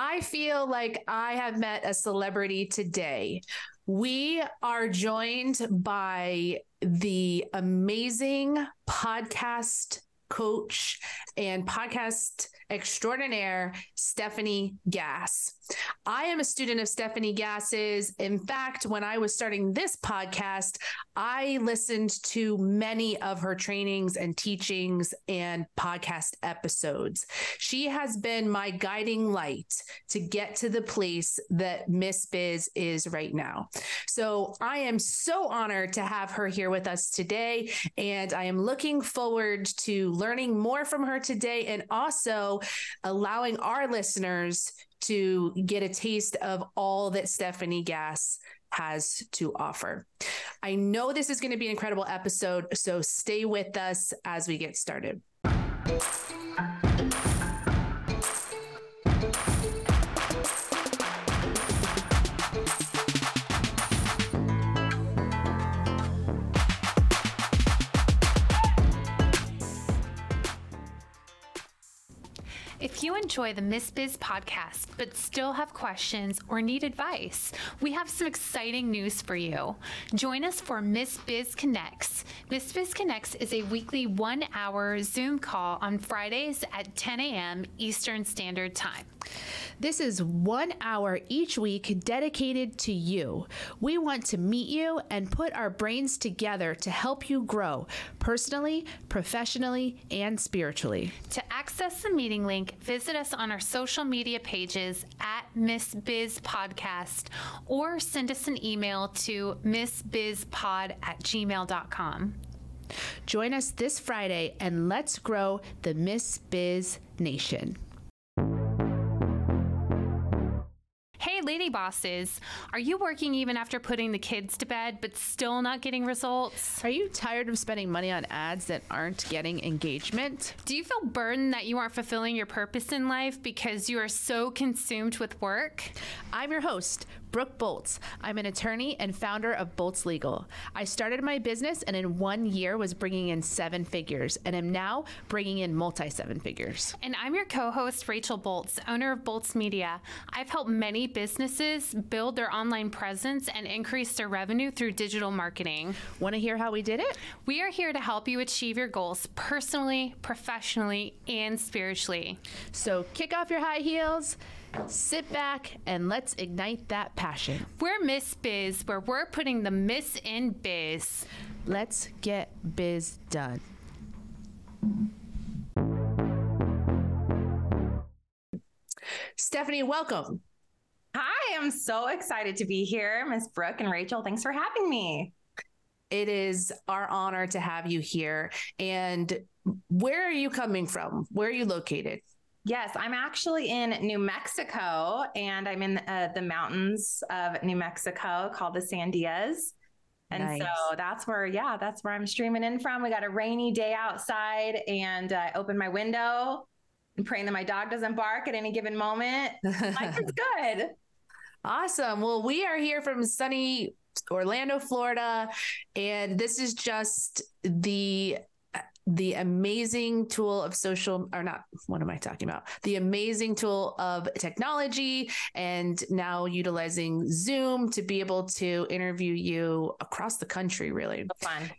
I feel like I have met a celebrity today. We are joined by the amazing podcast coach and podcast extraordinaire, Stefanie Gass. I am a student of Stefanie Gass's. In fact, when I was starting this podcast, I listened to many of her trainings and teachings and podcast episodes. She has been my guiding light to get to the place that Miss Biz is right now. So I am so honored to have her here with us today. And I am looking forward to learning more from her today and also allowing our listeners to get a taste of all that Stefanie Gass has to offer. I know this is going to be an incredible episode, so stay with us as we get started. If you enjoy the Miss Biz podcast but still have questions or need advice, we have some exciting news for you. Join us for Miss Biz Connects. Miss Biz Connects is a weekly one hour Zoom call on Fridays at 10 a.m. Eastern Standard Time. This is one hour each week dedicated to you. We want to meet you and put our brains together to help you grow personally, professionally, and spiritually. To access the meeting link, visit us on our social media pages at Miss Biz Podcast or send us an email to missbizpod at gmail.com. Join us this Friday and let's grow the Miss Biz Nation. Hey, lady bosses, are you working even after putting the kids to bed but still not getting results? Are you tired of spending money on ads that aren't getting engagement? Do you feel burdened that you aren't fulfilling your purpose in life because you are so consumed with work? I'm your host, Brooke Boltz. I'm an attorney and founder of Boltz Legal. I started my business and in one year was bringing in seven figures and am now bringing in multi seven figures. And I'm your co host, Rachel Boltz, owner of Boltz Media. I've helped many businesses build their online presence and increase their revenue through digital marketing. Want to hear how we did it? We are here to help you achieve your goals personally, professionally, and spiritually. So kick off your high heels Sit back and let's ignite that passion. We're Miss Biz, where we're putting the Miss in Biz. Let's get biz done. Stefanie, welcome. Hi, I'm so excited to be here, Miss Brooke and Rachel. Thanks for having me. It is our honor to have you here. And where are you coming from? Where are you located? Yes, I'm actually in New Mexico and I'm in uh, the mountains of New Mexico called the Sandias. And nice. so that's where, yeah, that's where I'm streaming in from. We got a rainy day outside and I uh, opened my window and praying that my dog doesn't bark at any given moment. Life is good. Awesome. Well, we are here from sunny Orlando, Florida, and this is just the the amazing tool of social or not what am i talking about the amazing tool of technology and now utilizing zoom to be able to interview you across the country really fun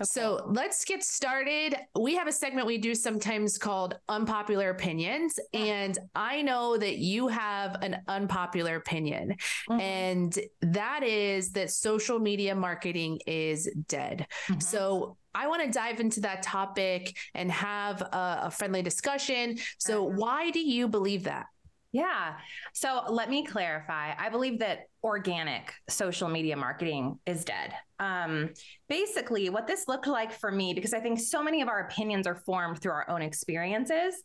Okay. So let's get started. We have a segment we do sometimes called unpopular opinions. And I know that you have an unpopular opinion, mm-hmm. and that is that social media marketing is dead. Mm-hmm. So I want to dive into that topic and have a, a friendly discussion. So, why do you believe that? Yeah. So let me clarify. I believe that organic social media marketing is dead. Um, basically, what this looked like for me, because I think so many of our opinions are formed through our own experiences.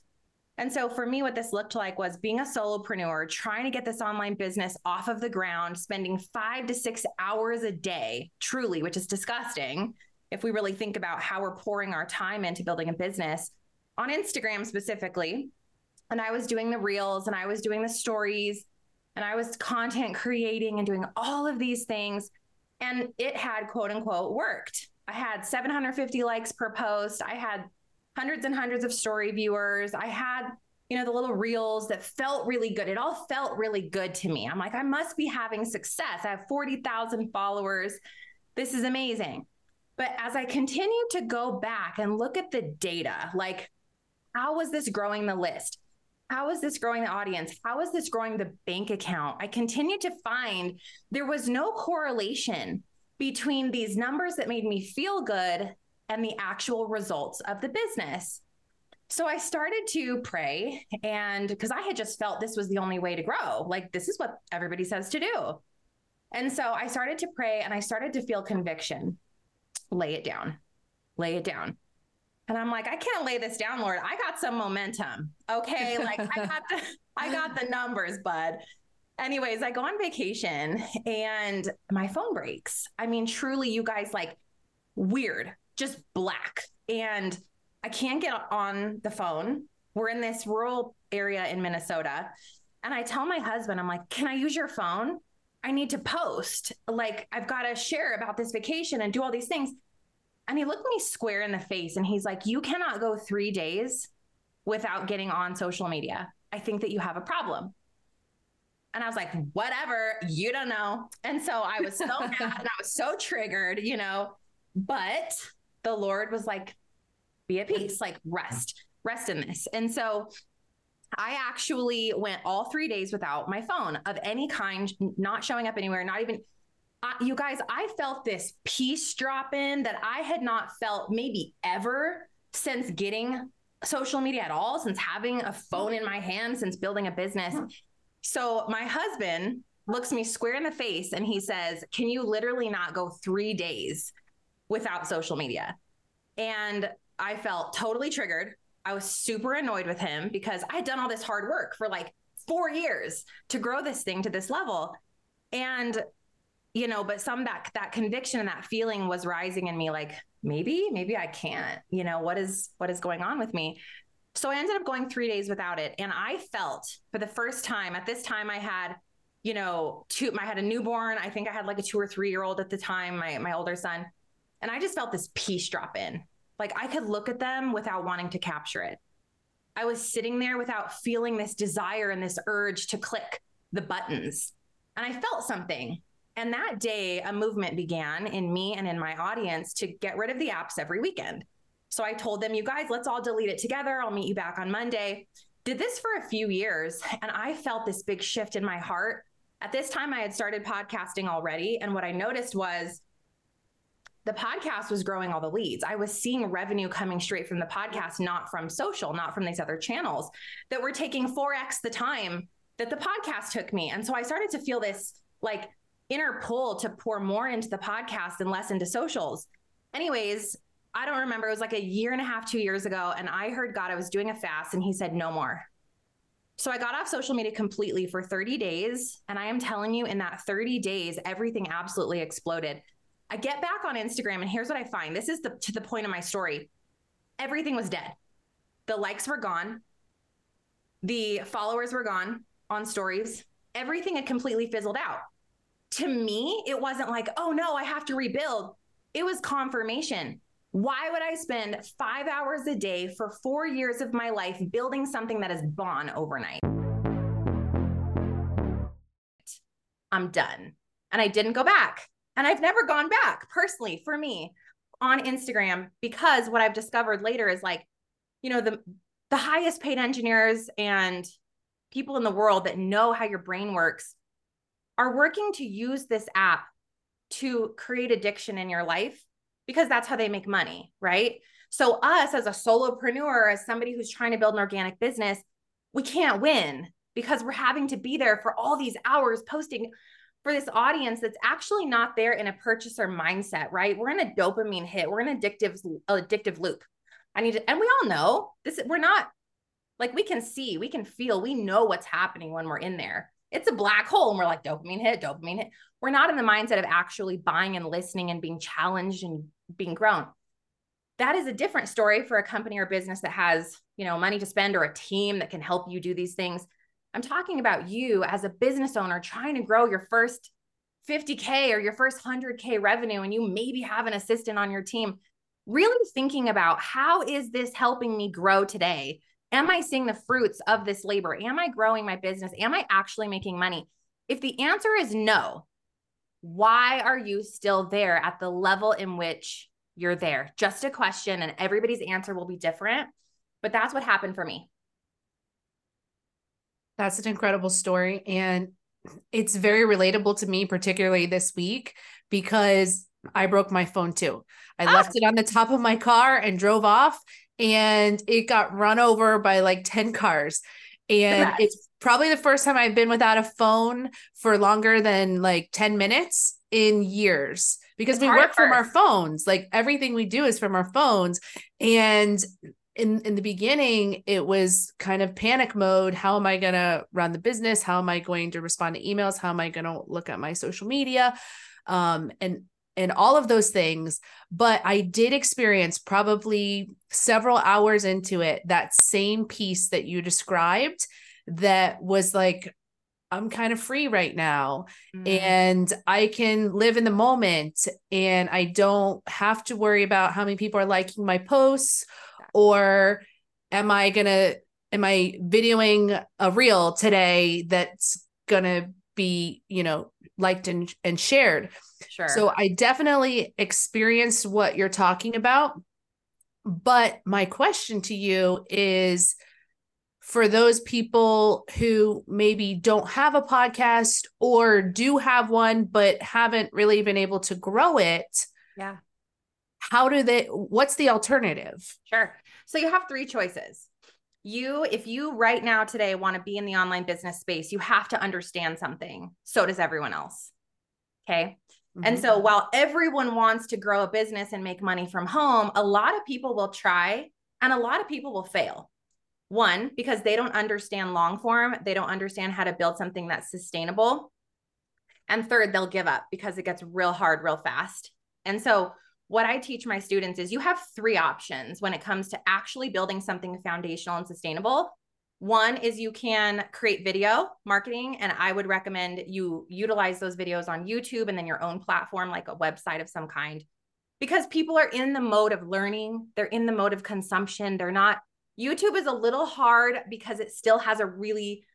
And so for me, what this looked like was being a solopreneur, trying to get this online business off of the ground, spending five to six hours a day, truly, which is disgusting if we really think about how we're pouring our time into building a business on Instagram specifically. And I was doing the reels and I was doing the stories and I was content creating and doing all of these things. And it had quote unquote worked. I had 750 likes per post. I had hundreds and hundreds of story viewers. I had, you know, the little reels that felt really good. It all felt really good to me. I'm like, I must be having success. I have 40,000 followers. This is amazing. But as I continue to go back and look at the data, like, how was this growing the list? How is this growing the audience? How is this growing the bank account? I continue to find there was no correlation between these numbers that made me feel good and the actual results of the business. So I started to pray and because I had just felt this was the only way to grow. Like this is what everybody says to do. And so I started to pray and I started to feel conviction. Lay it down. Lay it down. And I'm like, I can't lay this down, Lord. I got some momentum. Okay. Like I got the I got the numbers, bud. Anyways, I go on vacation and my phone breaks. I mean, truly, you guys like weird, just black. And I can't get on the phone. We're in this rural area in Minnesota. And I tell my husband, I'm like, can I use your phone? I need to post. Like, I've got to share about this vacation and do all these things. And he looked me square in the face and he's like, You cannot go three days without getting on social media. I think that you have a problem. And I was like, Whatever, you don't know. And so I was so mad and I was so triggered, you know. But the Lord was like, Be at peace, like rest, rest in this. And so I actually went all three days without my phone of any kind, not showing up anywhere, not even I, you guys, I felt this peace drop in that I had not felt maybe ever since getting social media at all, since having a phone in my hand, since building a business. Mm-hmm. So my husband looks me square in the face and he says, Can you literally not go three days without social media? And I felt totally triggered. I was super annoyed with him because I had done all this hard work for like four years to grow this thing to this level. And you know but some that that conviction and that feeling was rising in me like maybe maybe i can't you know what is what is going on with me? So i ended up going three days without it. And i felt for the first time at this time i had you know two i had a newborn. I think i had like a two or three year old at the time my my older son. And i just felt this peace drop in like i could look at them without wanting to capture it i was sitting there without feeling this desire and this urge to click the buttons and i felt something and that day, a movement began in me and in my audience to get rid of the apps every weekend. So I told them, you guys, let's all delete it together. I'll meet you back on Monday. Did this for a few years, and I felt this big shift in my heart. At this time, I had started podcasting already. And what I noticed was the podcast was growing all the leads. I was seeing revenue coming straight from the podcast, not from social, not from these other channels that were taking 4x the time that the podcast took me. And so I started to feel this like inner pull to pour more into the podcast and less into socials. Anyways, I don't remember. It was like a year and a half, two years ago. And I heard God, I was doing a fast and he said, no more. So I got off social media completely for 30 days. And I am telling you, in that 30 days, everything absolutely exploded. I get back on Instagram and here's what I find. This is the to the point of my story. Everything was dead. The likes were gone. The followers were gone on stories. Everything had completely fizzled out to me, it wasn't like, oh no, I have to rebuild. It was confirmation. Why would I spend five hours a day for four years of my life building something that is gone overnight? I'm done. And I didn't go back. And I've never gone back personally for me on Instagram because what I've discovered later is like, you know, the the highest paid engineers and people in the world that know how your brain works are working to use this app to create addiction in your life because that's how they make money, right? So, us as a solopreneur, as somebody who's trying to build an organic business, we can't win because we're having to be there for all these hours posting for this audience that's actually not there in a purchaser mindset, right? We're in a dopamine hit, we're in addictive addictive loop. I need to, and we all know this. We're not like we can see, we can feel, we know what's happening when we're in there it's a black hole. And we're like, dopamine hit, dopamine hit. We're not in the mindset of actually buying and listening and being challenged and being grown. That is a different story for a company or business that has, you know, money to spend or a team that can help you do these things. I'm talking about you as a business owner trying to grow your first 50K or your first 100K revenue, and you maybe have an assistant on your team. Really thinking about how is this helping me grow today? Am I seeing the fruits of this labor? Am I growing my business? Am I actually making money? If the answer is no, why are you still there at the level in which you're there? Just a question, and everybody's answer will be different. But that's what happened for me. That's an incredible story. And it's very relatable to me, particularly this week, because I broke my phone too. I ah. left it on the top of my car and drove off, and it got run over by like 10 cars. And it's probably the first time I've been without a phone for longer than like 10 minutes in years because it's we work from our phones. Like everything we do is from our phones. And in in the beginning it was kind of panic mode how am i going to run the business how am i going to respond to emails how am i going to look at my social media um and and all of those things. But I did experience probably several hours into it that same peace that you described that was like, I'm kind of free right now mm. and I can live in the moment and I don't have to worry about how many people are liking my posts or am I to am I videoing a reel today that's going to be, you know, liked and, and shared. Sure. So I definitely experienced what you're talking about. But my question to you is for those people who maybe don't have a podcast or do have one, but haven't really been able to grow it. Yeah. How do they, what's the alternative? Sure. So you have three choices. You if you right now today want to be in the online business space you have to understand something. So does everyone else okay? Mm-hmm. and so while everyone wants to grow a business and make money from home a lot of people will try and a lot of people will fail. One because they don't understand long form they don't understand how to build something that's sustainable. And third they'll give up because it gets real hard real fast. And so what I teach my students is you have three options when it comes to actually building something foundational and sustainable. One is you can create video marketing, and I would recommend you utilize those videos on YouTube and then your own platform, like a website of some kind, because people are in the mode of learning, they're in the mode of consumption. They're not, YouTube is a little hard because it still has a really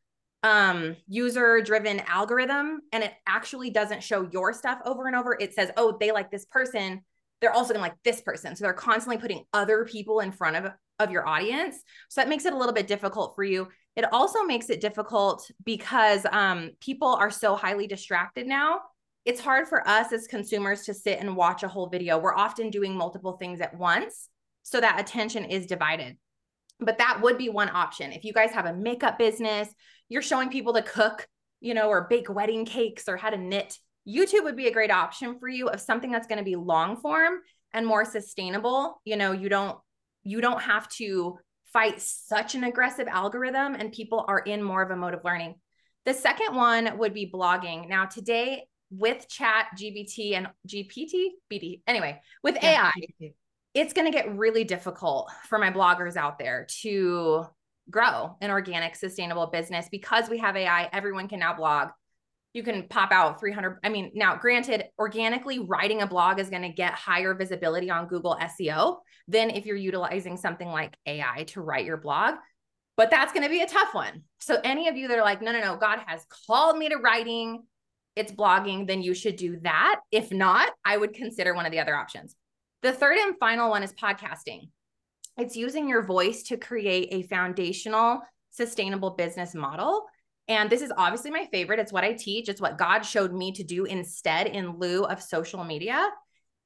um user driven algorithm and it actually doesn't show your stuff over and over it says oh they like this person they're also going to like this person. So they're constantly putting other people in front of, of your audience. So that makes it a little bit difficult for you. It also makes it difficult because um, people are so highly distracted now. It's hard for us as consumers to sit and watch a whole video. We're often doing multiple things at once. So that attention is divided. But that would be one option. If you guys have a makeup business, you're showing people to cook, you know, or bake wedding cakes or how to knit YouTube would be a great option for you of something that's going to be long form and more sustainable. You know, you don't you don't have to fight such an aggressive algorithm and people are in more of a mode of learning. The second one would be blogging. Now today with chat GBT and GPT BD anyway, with yeah, AI, it's going to get really difficult for my bloggers out there to grow an organic sustainable business because we have AI, everyone can now blog you can pop out 300 i mean now granted organically writing a blog is going to get higher visibility on google seo than if you're utilizing something like ai to write your blog but that's going to be a tough one. So any of you that are like no no no god has called me to writing it's blogging then you should do that. If not i would consider one of the other options. The third and final one is podcasting. It's using your voice to create a foundational sustainable business model and this is obviously my favorite. It's what I teach, it's what God showed me to do instead in lieu of social media.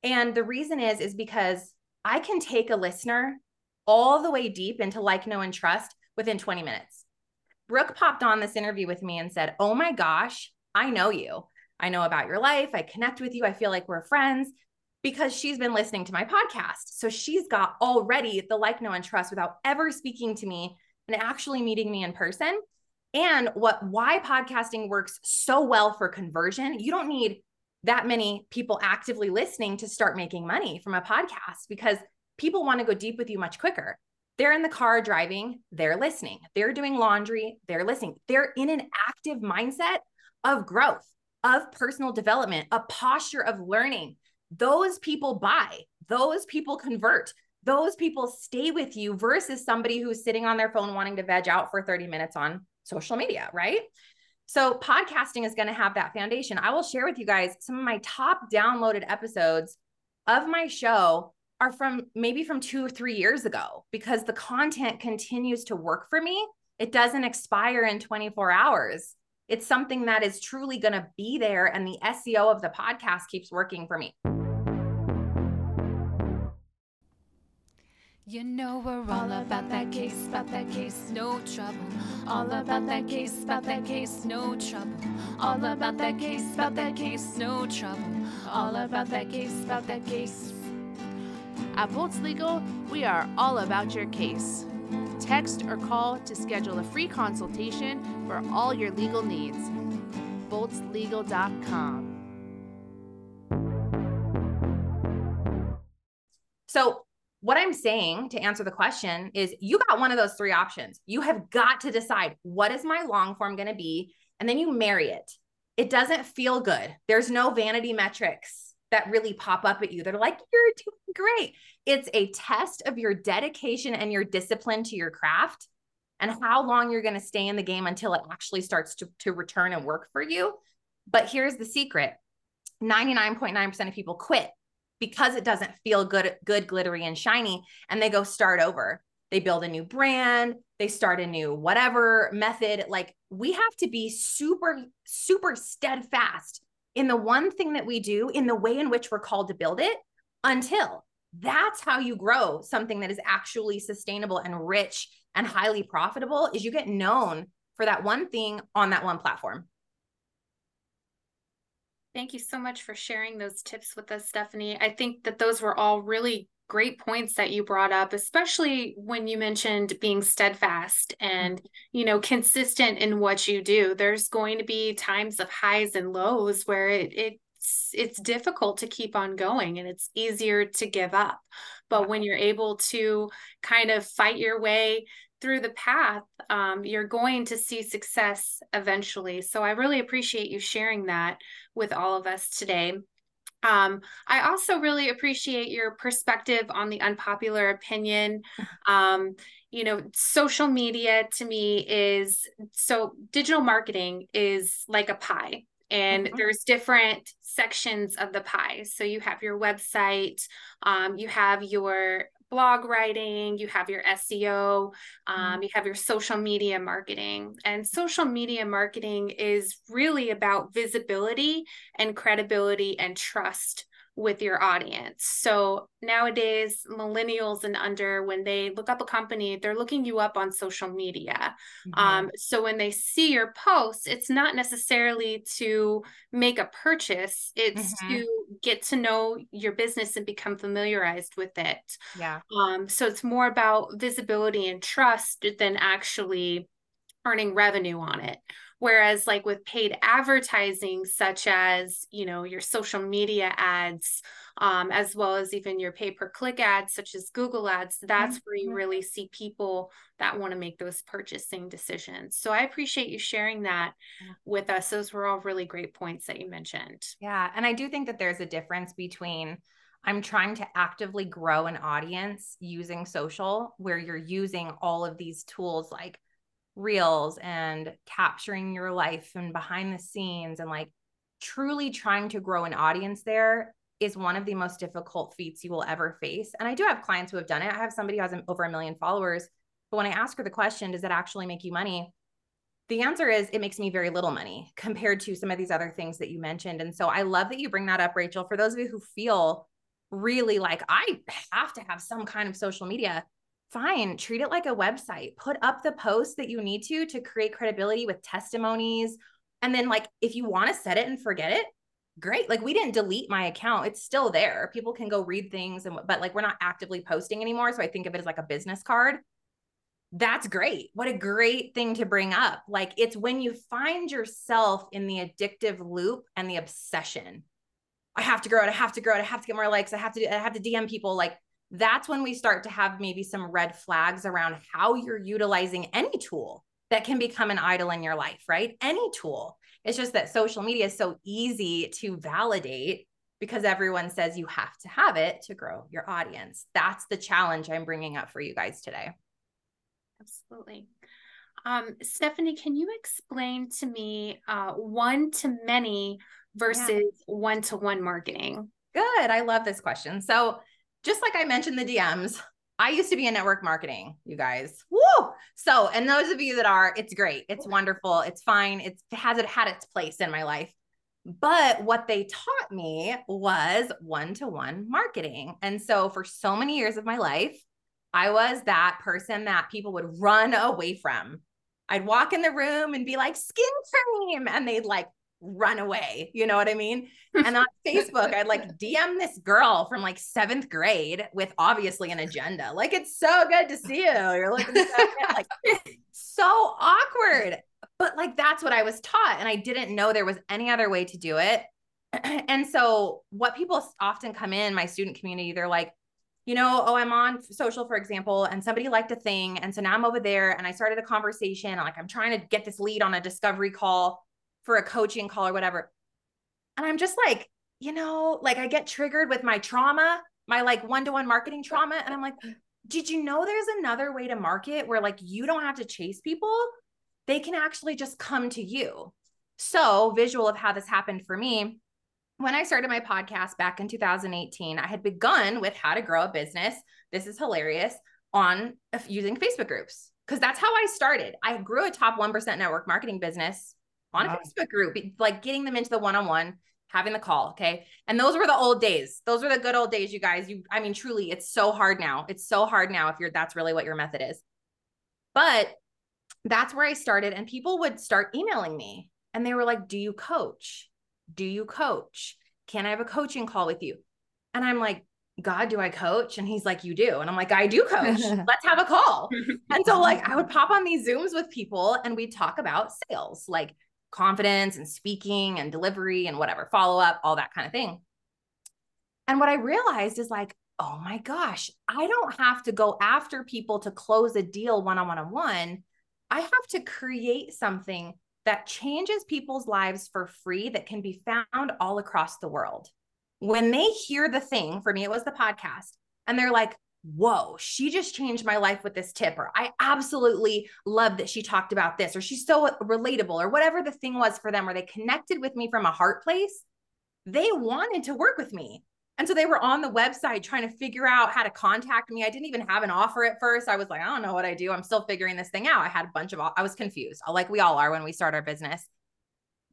And the reason is is because I can take a listener all the way deep into like, know, and trust within 20 minutes. Brooke popped on this interview with me and said, Oh my gosh, I know you. I know about your life. I connect with you. I feel like we're friends because she's been listening to my podcast. So she's got already the like, know, and trust without ever speaking to me and actually meeting me in person and what why podcasting works so well for conversion you don't need that many people actively listening to start making money from a podcast because people want to go deep with you much quicker. They're in the car driving they're listening. They're doing laundry they're listening. They're in an active mindset of growth of personal development a posture of learning. Those people buy those people convert those people stay with you versus somebody who's sitting on their phone wanting to veg out for 30 minutes on social media, right? So, podcasting is going to have that foundation. I will share with you guys some of my top downloaded episodes of my show are from maybe from two or three years ago because the content continues to work for me. It doesn't expire in 24 hours. It's something that is truly going to be there. And the SEO of the podcast keeps working for me. You know we're all about that case, about that case, no trouble. All about that case, about that case, no trouble. All about that case, about that case, no trouble. All about that case, about that case. At Boltz Legal, we are all about your case. Text or call to schedule a free consultation for all your legal needs. BoltzLegal.com. So, what I'm saying to answer the question is you got one of those three options. You have got to decide what is my long form going to be, and then you marry it. It doesn't feel good. There's no vanity metrics that really pop up at you. They're like, you're doing great. It's a test of your dedication and your discipline to your craft and how long you're going to stay in the game until it actually starts to, to return and work for you. But here's the secret 99.9% of people quit because it doesn't feel good, good, glittery, and shiny, and they go start over. They build a new brand, they start a new whatever method. Like we have to be super, super steadfast in the one thing that we do, in the way in which we're called to build it, until that's how you grow something that is actually sustainable and rich and highly profitable is you get known for that one thing on that one platform. Thank you so much for sharing those tips with us, Stefanie. I think that those were all really great points that you brought up especially when you mentioned being steadfast and mm-hmm. you know consistent in what you do. There's going to be times of highs and lows where it, it's it's difficult to keep on going and it's easier to give up. But when you're able to kind of fight your way through the path um, you're going to see success eventually so i really appreciate you sharing that with all of us today um, I also really appreciate your perspective on the unpopular opinion. Um, you know, social media to me is so digital marketing is like a pie, and mm-hmm. there's different sections of the pie. So you have your website, um, you have your blog writing, you have your SEO, um, mm-hmm. you have your social media marketing. And social media marketing is really about visibility and credibility and trust with your audience. So nowadays, millennials and under, when they look up a company, they're looking you up on social media. Mm-hmm. Um, so when they see your posts, it's not necessarily to make a purchase, it's mm-hmm. to get to know your business and become familiarized with it. Yeah. Um, so it's more about visibility and trust than actually earning revenue on it Whereas, like with paid advertising, such as you know your social media ads, um, as well as even your pay per click ads, such as Google ads, that's mm-hmm. where you really see people that want to make those purchasing decisions. So I appreciate you sharing that with us. Those were all really great points that you mentioned. Yeah, and I do think that there's a difference between I'm trying to actively grow an audience using social, where you're using all of these tools like reels and capturing your life and behind the scenes and like truly trying to grow an audience there is one of the most difficult feats you will ever face. And I do have clients who have done it. I have somebody who has over a million followers. But when I ask her the question, does it actually make you money? The answer is it makes me very little money compared to some of these other things that you mentioned. And so I love that you bring that up, Rachel. For those of you who feel really like I have to have some kind of social media, fine treat it like a website. Put up the posts that you need to to create credibility with testimonies. And then like if you want to set it and forget it great. Like we didn't delete my account. It's still there. People can go read things and but like we're not actively posting anymore so i think of it as like a business card. That's great. What a great thing to bring up. Like it's when you find yourself in the addictive loop and the obsession. I have to grow it. I have to grow it. I have to get more likes. I have to i have to dm people. Like that's when we start to have maybe some red flags around how you're utilizing any tool that can become an idol in your life, right? Any tool. It's just that social media is so easy to validate because everyone says you have to have it to grow your audience. That's the challenge I'm bringing up for you guys today. Absolutely. Um, Stefanie, can you explain to me uh, one to many versus one to one marketing? Good. I love this question. So, just like I mentioned the DMs, I used to be in network marketing, you guys. Woo! So, and those of you that are, it's great. It's wonderful. It's fine. It's it has it had its place in my life. But what they taught me was one-to-one marketing. And so for so many years of my life, I was that person that people would run away from. I'd walk in the room and be like, skin cream. And they'd like run away. You know what I mean? And on Facebook, I'd like DM this girl from like seventh grade with obviously an agenda. Like, it's so good to see you. You're looking so like so awkward. But like that's what I was taught. And I didn't know there was any other way to do it. and so what people often come in my student community, they're like, you know, oh, I'm on social, for example, and somebody liked a thing. And so now I'm over there and I started a conversation. Like I'm trying to get this lead on a discovery call for a coaching call or whatever. And I'm just like, you know, like I get triggered with my trauma, my like one to one marketing trauma. And I'm like, did you know there's another way to market where like you don't have to chase people? They can actually just come to you. So, visual of how this happened for me when I started my podcast back in 2018, I had begun with how to grow a business. This is hilarious on using Facebook groups because that's how I started. I grew a top 1% network marketing business on wow. a Facebook group, like getting them into the one on one, having the call. Okay. And those were the old days. Those were the good old days, you guys. You, I mean, truly, it's so hard now. It's so hard now if you're that's really what your method is. But that's where I started. And people would start emailing me and they were like, Do you coach? Do you coach? Can I have a coaching call with you? And I'm like, God, do I coach? And he's like, You do. And I'm like, I do coach. Let's have a call. and so, like, I would pop on these Zooms with people and we'd talk about sales, like confidence and speaking and delivery and whatever, follow up, all that kind of thing. And what I realized is like, oh my gosh, I don't have to go after people to close a deal one on one on one. I have to create something that changes people's lives for free that can be found all across the world. When they hear the thing, for me, it was the podcast, and they're like, whoa, she just changed my life with this tip, or I absolutely love that she talked about this, or she's so relatable, or whatever the thing was for them, where they connected with me from a heart place, they wanted to work with me. And so they were on the website trying to figure out how to contact me. I didn't even have an offer at first. I was like, I don't know what I do. I'm still figuring this thing out. I had a bunch of, I was confused, like we all are when we start our business.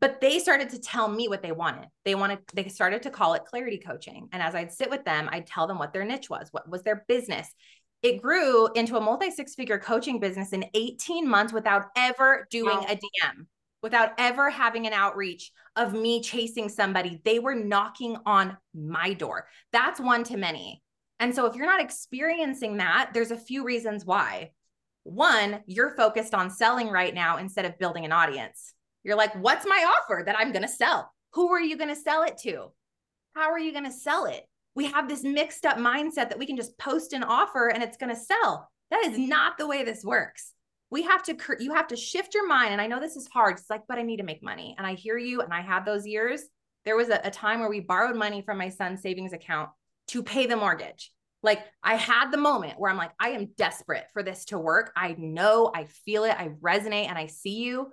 But they started to tell me what they wanted. They wanted, they started to call it clarity coaching. And as I'd sit with them, I'd tell them what their niche was, what was their business. It grew into a multi six figure coaching business in 18 months without ever doing wow. a DM without ever having an outreach of me chasing somebody. They were knocking on my door. That's one to many. And so if you're not experiencing that, there's a few reasons why. One, you're focused on selling right now instead of building an audience. You're like, what's my offer that I'm going to sell? Who are you going to sell it to? How are you going to sell it? We have this mixed up mindset that we can just post an offer and it's going to sell. That is not the way this works we have to you have to shift your mind and i know this is hard it's like but i need to make money and i hear you and i had those years there was a, a time where we borrowed money from my son's savings account to pay the mortgage like i had the moment where i'm like i am desperate for this to work i know i feel it i resonate and i see you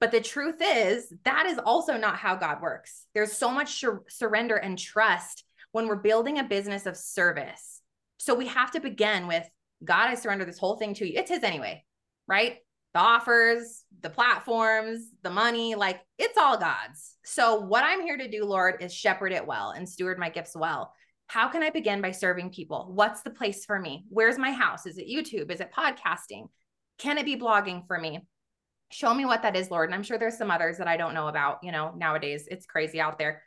but the truth is that is also not how god works there's so much sur- surrender and trust when we're building a business of service so we have to begin with god i surrender this whole thing to you it's his anyway right? The offers, the platforms, the money, like it's all God's. So, what I'm here to do, Lord, is shepherd it well and steward my gifts well. How can I begin by serving people? What's the place for me? Where's my house? Is it YouTube? Is it podcasting? Can it be blogging for me? Show me what that is, Lord. And I'm sure there's some others that I don't know about. You know, nowadays it's crazy out there.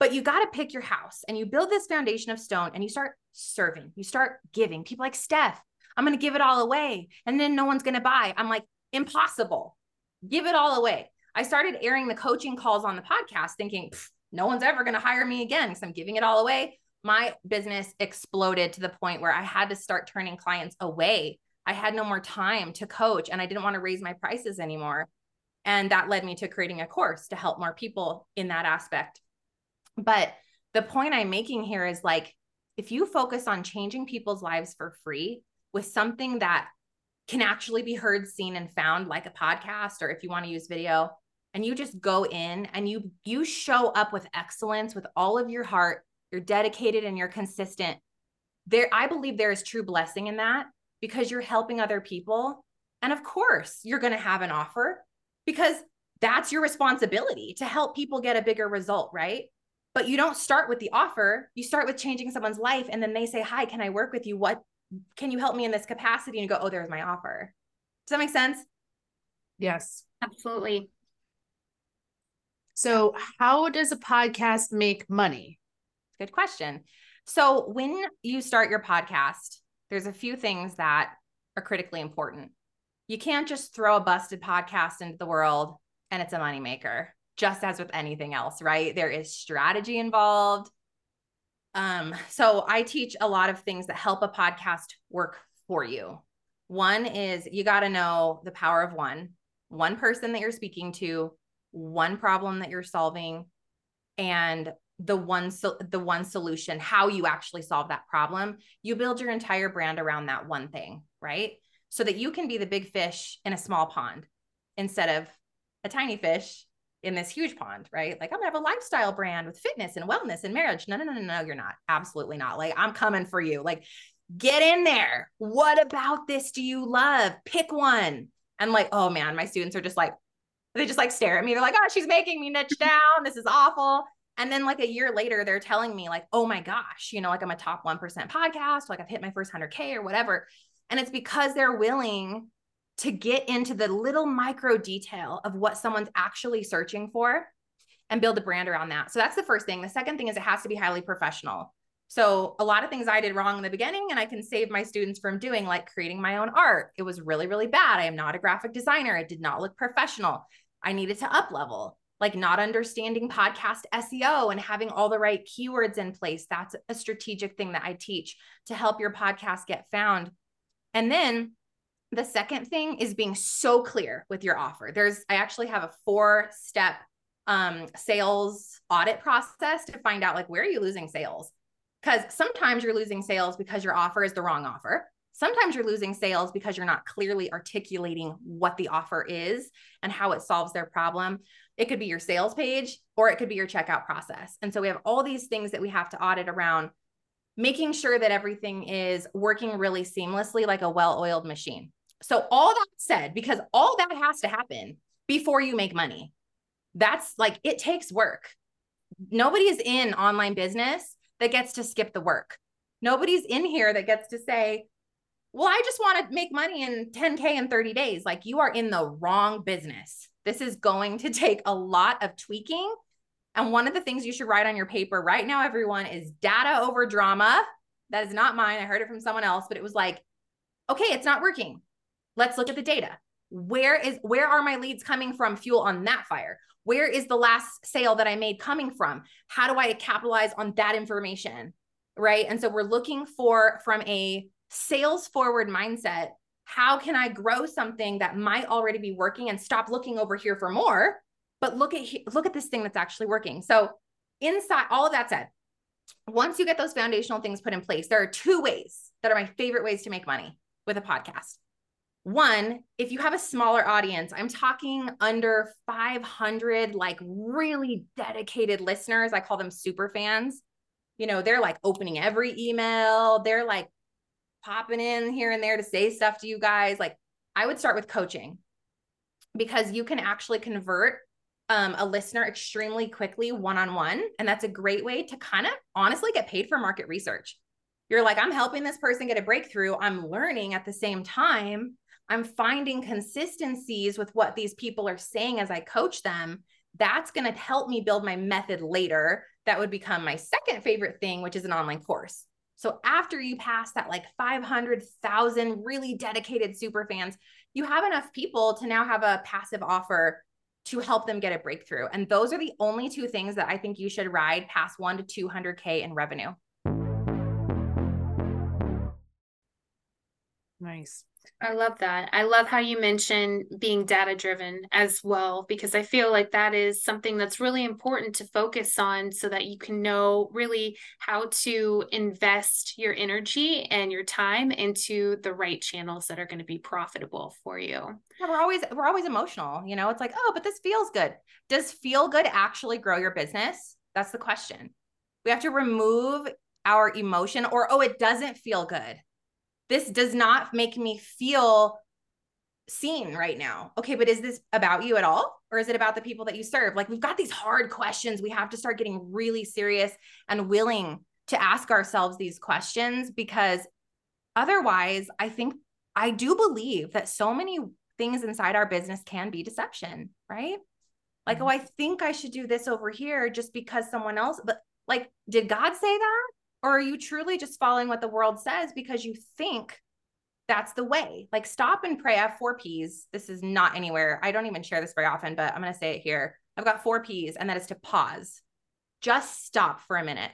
But you got to pick your house and you build this foundation of stone and you start serving. You start giving. People like Steph, I'm going to give it all away and then no one's going to buy. I'm like, impossible. Give it all away. I started airing the coaching calls on the podcast thinking, no one's ever going to hire me again because I'm giving it all away. My business exploded to the point where I had to start turning clients away. I had no more time to coach and I didn't want to raise my prices anymore. And that led me to creating a course to help more people in that aspect. But The point I'm making here is like, if you focus on changing people's lives for free with something that can actually be heard, seen, and found, like a podcast, or if you want to use video, and you just go in and you you show up with excellence with all of your heart, you're dedicated and you're consistent. There, I believe there is true blessing in that because you're helping other people. And of course, you're going to have an offer because that's your responsibility to help people get a bigger result, right? But you don't start with the offer. You start with changing someone's life. And then they say, Hi, can I work with you? What can you help me in this capacity? And you go, Oh, there's my offer. Does that make sense? Yes. Absolutely. So, how does a podcast make money? Good question. So, when you start your podcast, there's a few things that are critically important. You can't just throw a busted podcast into the world and it's a moneymaker, just as with anything else, right? There is strategy involved. Um, so I teach a lot of things that help a podcast work for you. One is you got to know the power of one, one person that you're speaking to, one problem that you're solving, and the one so the one solution how you actually solve that problem. You build your entire brand around that one thing right? So that you can be the big fish in a small pond instead of a tiny fish in this huge pond right? Like i'm gonna have a lifestyle brand with fitness and wellness and marriage. No no no no no you're not. Absolutely not. Like i'm coming for you. Like get in there. What about this do you love? Pick one. And like oh man my students are just like they just like stare at me. They're like oh she's making me niche down. This is awful and then like a year later, they're telling me like, oh my gosh, you know, like I'm a top 1% podcast, like I've hit my first 100K or whatever. And it's because they're willing to get into the little micro detail of what someone's actually searching for and build a brand around that. So that's the first thing. The second thing is it has to be highly professional. So a lot of things I did wrong in the beginning and I can save my students from doing like creating my own art. It was really really bad. I am not a graphic designer. It did not look professional. I needed to up level like not understanding podcast SEO and having all the right keywords in place. That's a strategic thing that I teach to help your podcast get found. And then the second thing is being so clear with your offer. There's, I actually have a four step um, sales audit process to find out like where are you losing sales? Because sometimes you're losing sales because your offer is the wrong offer. Sometimes you're losing sales because you're not clearly articulating what the offer is and how it solves their problem. It could be your sales page or it could be your checkout process. And so we have all these things that we have to audit around making sure that everything is working really seamlessly like a well oiled machine. So, all that said, because all that has to happen before you make money, that's like it takes work. Nobody is in online business that gets to skip the work. Nobody's in here that gets to say, well, I just want to make money in 10K in 30 days. Like you are in the wrong business. This is going to take a lot of tweaking. And one of the things you should write on your paper right now, everyone, is data over drama. That is not mine. I heard it from someone else, but it was like, okay, it's not working. Let's look at the data. Where is where are my leads coming from? Fuel on that fire. Where is the last sale that I made coming from? How do I capitalize on that information? Right. And so we're looking for from a sales forward mindset how can I grow something that might already be working and stop looking over here for more, but look at look at this thing that's actually working. So inside all of that said, once you get those foundational things put in place, there are two ways that are my favorite ways to make money with a podcast. One, if you have a smaller audience, I'm talking under 500 like really dedicated listeners. I call them super fans. You know, they're like opening every email. They're like popping in here and there to say stuff to you guys, like I would start with coaching because you can actually convert um, a listener extremely quickly one on one. And that's a great way to kind of honestly get paid for market research. You're like, I'm helping this person get a breakthrough. I'm learning at the same time. I'm finding consistencies with what these people are saying as I coach them. That's going to help me build my method later. That would become my second favorite thing, which is an online course. So after you pass that like 500,000 really dedicated super fans, you have enough people to now have a passive offer to help them get a breakthrough. And those are the only two things that I think you should ride past 1 to 200k in revenue. Nice. I love that. I love how you mention being data driven as well, because I feel like that is something that's really important to focus on so that you can know really how to invest your energy and your time into the right channels that are going to be profitable for you. Yeah, we're always we're always emotional, you know. It's like, "Oh, but this feels good." Does feel good actually grow your business? That's the question. We have to remove our emotion or oh, it doesn't feel good this does not make me feel seen right now. Okay, but is this about you at all? Or is it about the people that you serve? Like we've got these hard questions. We have to start getting really serious and willing to ask ourselves these questions because otherwise, I think I do believe that so many things inside our business can be deception, right? Like, mm-hmm. oh, I think I should do this over here just because someone else, but like, did God say that? Or are you truly just following what the world says because you think that's the way? Like, stop and pray. I have four P's. This is not anywhere. I don't even share this very often, but I'm going to say it here. I've got four P's, and that is to pause. Just stop for a minute.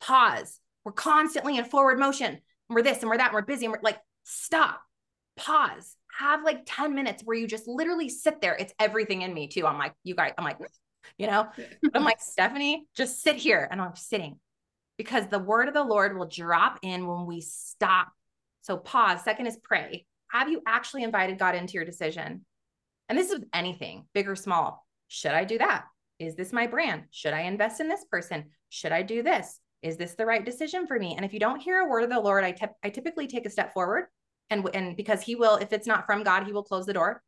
Pause. We're constantly in forward motion. We're this and we're that, and we're busy. And we're like, stop, pause. Have like 10 minutes where you just literally sit there. It's everything in me, too. I'm like, you guys, I'm like, you know, I'm like, Stefanie, just sit here. And I'm sitting because the word of the Lord will drop in when we stop. So pause. Second is pray. Have you actually invited God into your decision? And this is anything, big or small. Should I do that? Is this my brand? Should I invest in this person? Should I do this? Is this the right decision for me? And if you don't hear a word of the Lord, I, I typically take a step forward and and because he will if it's not from God, he will close the door.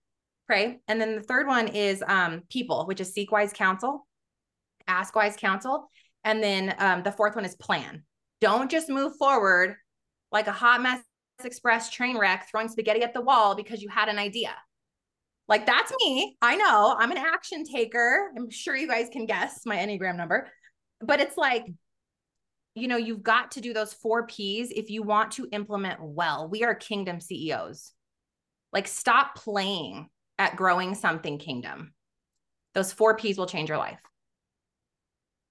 Pray. And then the third one is um people, which is seek wise counsel, ask wise counsel. And then um, the fourth one is plan. Don't just move forward like a hot mess express train wreck throwing spaghetti at the wall because you had an idea. Like that's me. I know I'm an action taker. I'm sure you guys can guess my Enneagram number, but it's like, you know, you've got to do those four P's if you want to implement well. We are kingdom CEOs. Like, stop playing at growing something kingdom. Those four P's will change your life.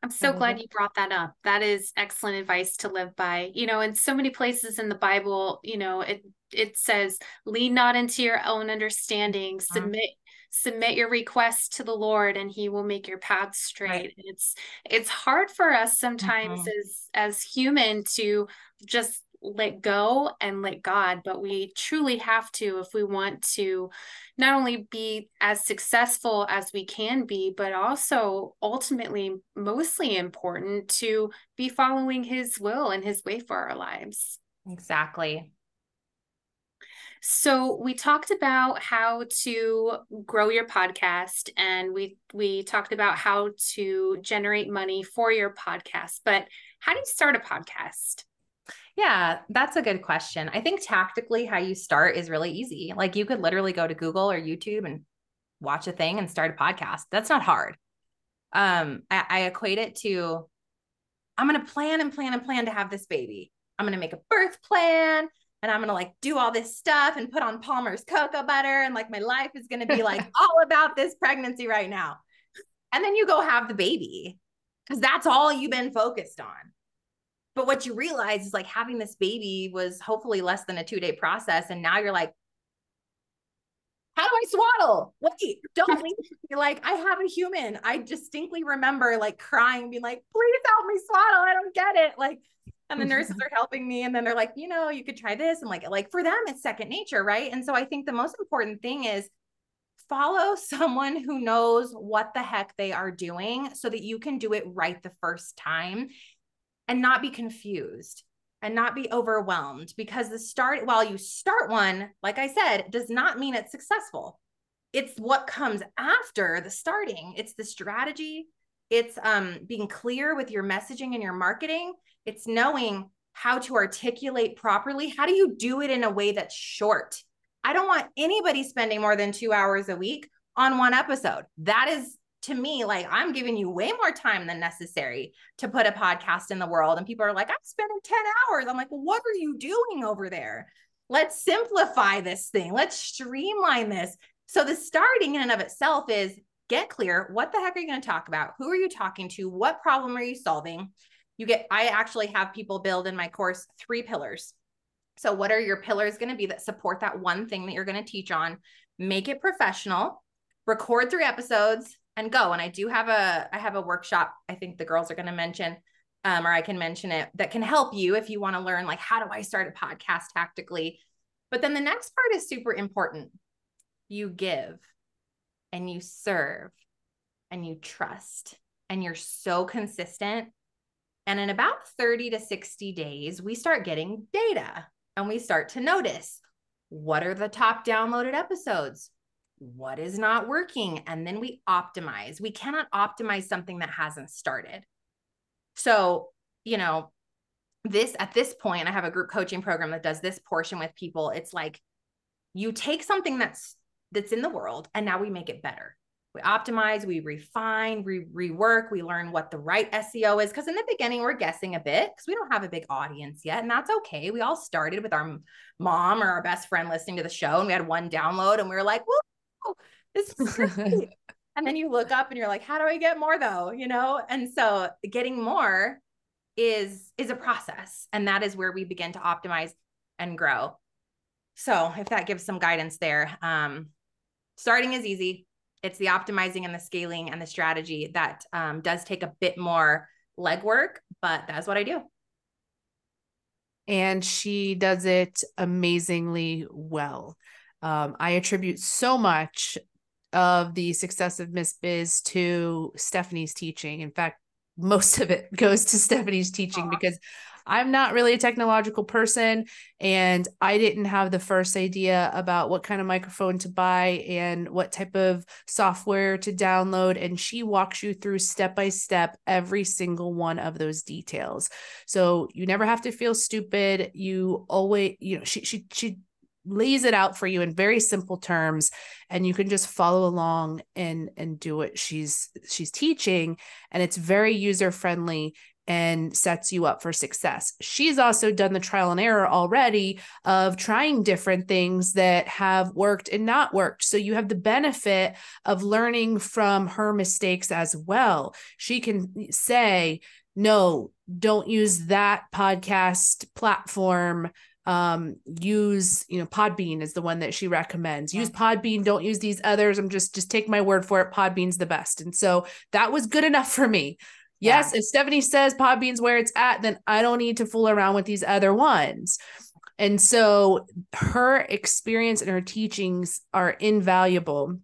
I'm so glad you brought that up. That is excellent advice to live by. You know, in so many places in the Bible, you know, it it says, "Lean not into your own understanding. Uh-huh. Submit submit your requests to the Lord, and He will make your path straight." Right. It's it's hard for us sometimes mm-hmm. as as human to just let go and let God, but we truly have to if we want to not only be as successful as we can be, but also ultimately, mostly important to be following His will and His way for our lives. Exactly. So we talked about how to grow your podcast and we we talked about how to generate money for your podcast, but how do you start a podcast? Yeah, that's a good question. I think tactically, how you start is really easy. Like you could literally go to Google or YouTube and watch a thing and start a podcast. That's not hard. Um, I, I equate it to I'm going to plan and plan and plan to have this baby. I'm going to make a birth plan and I'm going to like do all this stuff and put on Palmer's cocoa butter. And like my life is going to be like all about this pregnancy right now. And then you go have the baby because that's all you've been focused on. But what you realize is like having this baby was hopefully less than a two day process. And now you're like, how do I swaddle? Wait, don't leave. Like, I have a human. I distinctly remember like crying, being like, please help me swaddle. I don't get it. Like, and the nurses are helping me. And then they're like, you know, you could try this. And like, like for them, it's second nature, right? And so I think the most important thing is follow someone who knows what the heck they are doing so that you can do it right the first time and not be confused and not be overwhelmed because the start while you start one like i said does not mean it's successful. It's what comes after the starting. It's the strategy. It's um being clear with your messaging and your marketing. It's knowing how to articulate properly. How do you do it in a way that's short? I don't want anybody spending more than 2 hours a week on one episode. That is to me, like I'm giving you way more time than necessary to put a podcast in the world. And people are like, I'm spending 10 hours. I'm like, what are you doing over there? Let's simplify this thing. Let's streamline this. So the starting in and of itself is get clear. What the heck are you going to talk about? Who are you talking to? What problem are you solving? You get, I actually have people build in my course three pillars. So, what are your pillars going to be that support that one thing that you're going to teach on? Make it professional, record three episodes, and go. And I do have a I have a workshop. I think the girls are going to mention, um, or I can mention it that can help you if you want to learn like how do I start a podcast tactically. But then the next part is super important. You give, and you serve, and you trust, and you're so consistent. And in about 30 to 60 days, we start getting data and we start to notice what are the top downloaded episodes? What is not working? And then we optimize. We cannot optimize something that hasn't started. So, you know, this at this point, I have a group coaching program that does this portion with people. It's like you take something that's that's in the world and now we make it better we optimize, we refine, we rework, we learn what the right SEO is. Because in the beginning, we're guessing a bit because we don't have a big audience yet. And that's okay. We all started with our mom or our best friend listening to the show, and we had one download, and we were like, whoa, this is great. and then you look up and you're like, how do I get more though? You know? And so getting more is is a process. And that is where we begin to optimize and grow. So if that gives some guidance there, um, starting is easy it's the optimizing and the scaling and the strategy that um, does take a bit more legwork, but that's what I do. And she does it amazingly well. Um, I attribute so much of the success of Ms. Biz to Stefanie's teaching. In fact, most of it goes to Stefanie's teaching Aww. because I'm not really a technological person and I didn't have the first idea about what kind of microphone to buy and what type of software to download and she walks you through step by step every single one of those details. So you never have to feel stupid. You always, you know, she she she lays it out for you in very simple terms and you can just follow along and and do what she's she's teaching and it's very user friendly and sets you up for success. She's also done the trial and error already of trying different things that have worked and not worked. So you have the benefit of learning from her mistakes as well. She can say, no, don't use that podcast platform um use you know podbean is the one that she recommends use podbean don't use these others i'm just just take my word for it podbean's the best and so that was good enough for me Yes, yeah. if Stefanie says Podbean's where it's at, then I don't need to fool around with these other ones. And so her experience and her teachings are invaluable.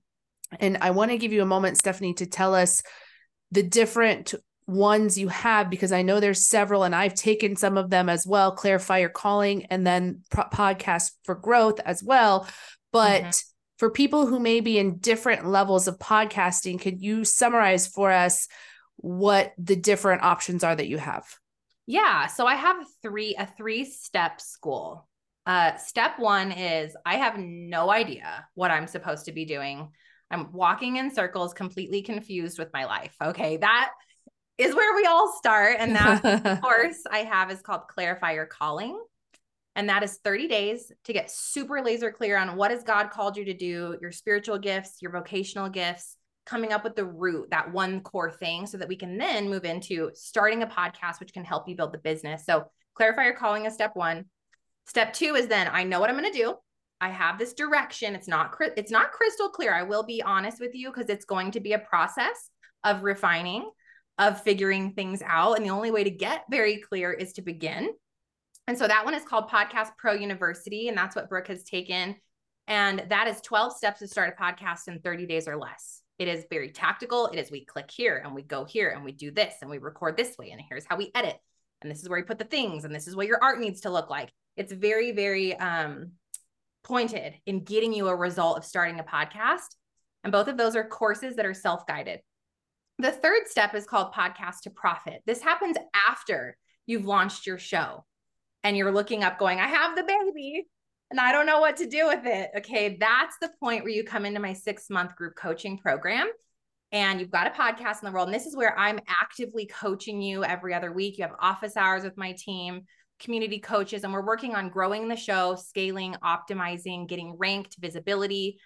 And I want to give you a moment, Stefanie, to tell us the different ones you have because I know there's several and I've taken some of them as well clarify your calling and then pro- podcast for growth as well but mm-hmm. for people who may be in different levels of podcasting could you summarize for us what the different options are that you have. Yeah, so I have three a three step school. Uh, step one is I have no idea what I'm supposed to be doing. I'm walking in circles, completely confused with my life. Okay, that is where we all start. And that course I have is called Clarify Your Calling. And that is 30 days to get super laser clear on what has God called you to do, your spiritual gifts, your vocational gifts, coming up with the root, that one core thing, so that we can then move into starting a podcast, which can help you build the business. So, clarify your calling is step one. Step two is then I know what I'm going to do. I have this direction. It's not it's not crystal clear. I will be honest with you because it's going to be a process of refining, of figuring things out, and the only way to get very clear is to begin. And so that one is called Podcast Pro University, and that's what Brooke has taken. And that is 12 steps to start a podcast in 30 days or less. It is very tactical. It is we click here and we go here and we do this and we record this way and here's how we edit. And this is where we put the things and this is what your art needs to look like. It's very, very um, pointed in getting you a result of starting a podcast. And both of those are courses that are self guided. The third step is called podcast to profit. This happens after you've launched your show and you're looking up, going, I have the baby and I don't know what to do with it. Okay, that's the point where you come into my six month group coaching program and you've got a podcast in the world. And this is where I'm actively coaching you every other week. You have office hours with my team, community coaches, and we're working on growing the show, scaling, optimizing, getting ranked, visibility,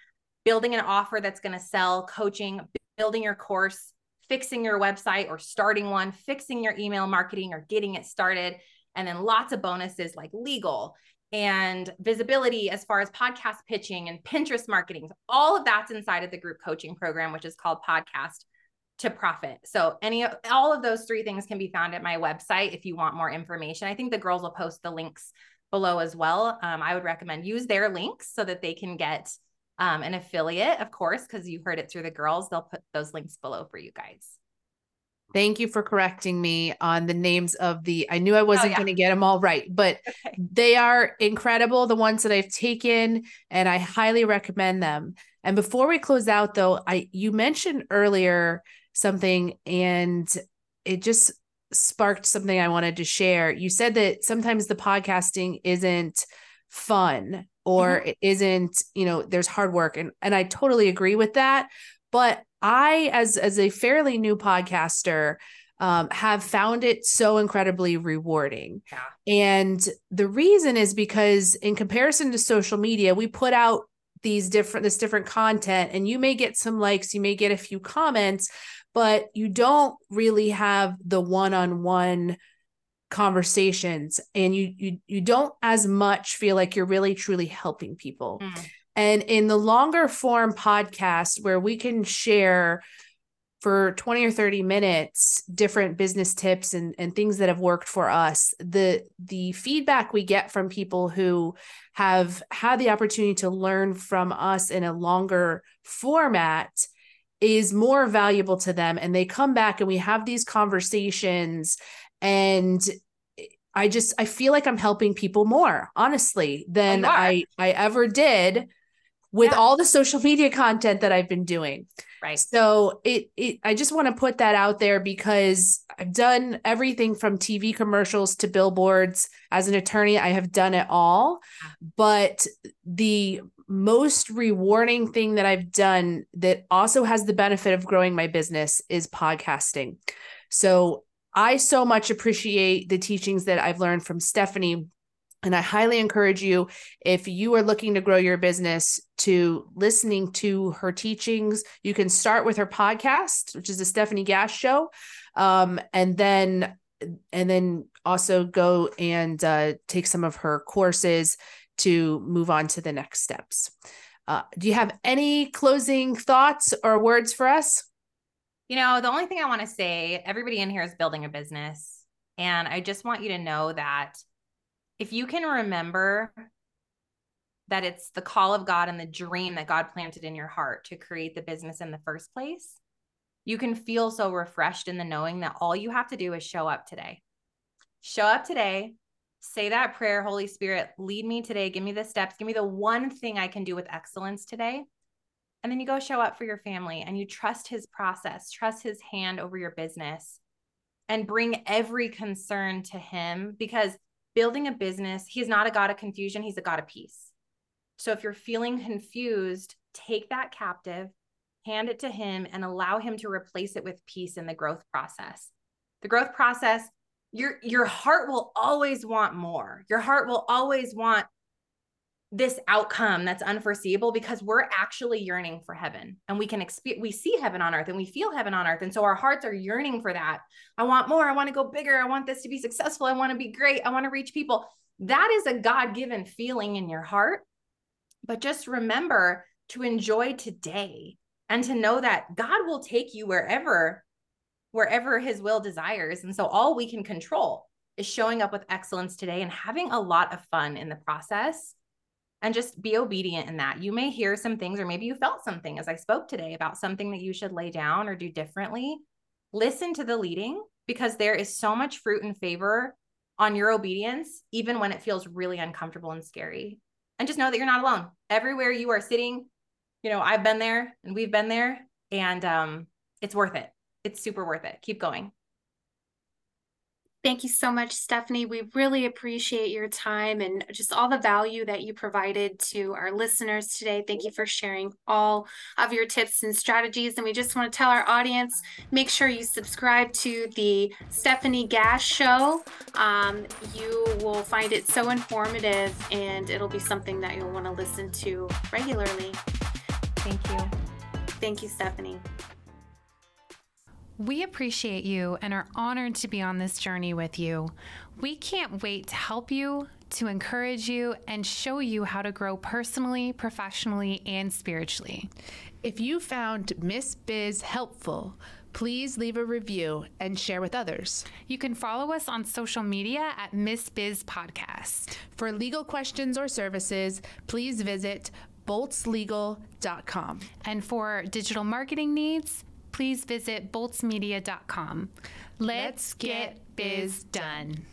building an offer that's going to sell, coaching, building your course, fixing your website or starting one, fixing your email marketing or getting it started. And then lots of bonuses like legal and visibility as far as podcast pitching and Pinterest marketing. All of that's inside of the group coaching program, which is called Podcast to Profit. So any all of those three things can be found at my website if you want more information. I think the girls will post the links below as well. Um, I would recommend use their links so that they can get um, an affiliate, of course, because you heard it through the girls. They'll put those links below for you guys. Thank you for correcting me on the names of the. I knew I wasn't oh, yeah. going to get them all right, but okay. they are incredible. The ones that I've taken, and I highly recommend them. And before we close out, though, I you mentioned earlier something, and it just sparked something I wanted to share. You said that sometimes the podcasting isn't fun or mm-hmm. it isn't, you know, there's hard work, and and I totally agree with that. But I, as as a fairly new podcaster, um, have found it so incredibly rewarding. Yeah. And the reason is because, in comparison to social media, we put out these different this different content, and you may get some likes, you may get a few comments, but you don't really have the one-on-one conversations and you you you don't as much feel like you're really truly helping people. Mm. And in the longer form podcast, where we can share for 20 or 30 minutes different business tips and, and things that have worked for us the the feedback we get from people who have had the opportunity to learn from us in a longer format is more valuable to them and they come back and we have these conversations and i just i feel like i'm helping people more honestly than i i ever did with yeah. all the social media content that I've been doing. Right. So it it I just want to put that out there because I've done everything from TV commercials to billboards. As an attorney, I have done it all. But the most rewarding thing that I've done that also has the benefit of growing my business is podcasting. So I so much appreciate the teachings that I've learned from Stefanie and I highly encourage you, if you are looking to grow your business, to listening to her teachings. You can start with her podcast, which is the Stefanie Gass Show, um, and then and then also go and uh, take some of her courses to move on to the next steps. Uh, do you have any closing thoughts or words for us? You know, the only thing I want to say, everybody in here is building a business, and I just want you to know that if you can remember that it's the call of God and the dream that God planted in your heart to create the business in the first place, you can feel so refreshed in the knowing that all you have to do is show up today. Show up today, say that prayer, Holy Spirit, lead me today, give me the steps, give me the one thing I can do with excellence today. And then you go show up for your family and you trust his process, trust his hand over your business, and bring every concern to him because building a business, he's not a God of confusion, he's a God of peace. So if you're feeling confused, take that captive, hand it to him, and allow him to replace it with peace in the growth process. The growth process, your your heart will always want more. Your heart will always want this outcome that's unforeseeable because we're actually yearning for heaven and we can experience we see heaven on earth and we feel heaven on earth. And so our hearts are yearning for that. I want more. I want to go bigger. I want this to be successful. I want to be great. I want to reach people. That is a god-given feeling in your heart. But just remember to enjoy today and to know that god will take you wherever wherever his will desires. And so all we can control is showing up with excellence today and having a lot of fun in the process and just be obedient in that. You may hear some things, or maybe you felt something as I spoke today about something that you should lay down or do differently. Listen to the leading because there is so much fruit and favor on your obedience, even when it feels really uncomfortable and scary. And just know that you're not alone. Everywhere you are sitting, you know, I've been there and we've been there, and um, it's worth it. It's super worth it. Keep going. Thank you so much, Stefanie. We really appreciate your time and just all the value that you provided to our listeners today. Thank you for sharing all of your tips and strategies. And we just want to tell our audience make sure you subscribe to the Stefanie Gass Show. Um, you will find it so informative and it'll be something that you'll want to listen to regularly. Thank you. Thank you, Stefanie. We appreciate you and are honored to be on this journey with you. We can't wait to help you, to encourage you, and show you how to grow personally, professionally, and spiritually. If you found Ms. Biz helpful, please leave a review and share with others. You can follow us on social media at Ms. Biz Podcast. For legal questions or services, please visit BoltzLegal.com. And for digital marketing needs, please visit BoltzMedia.com. Let's get biz done.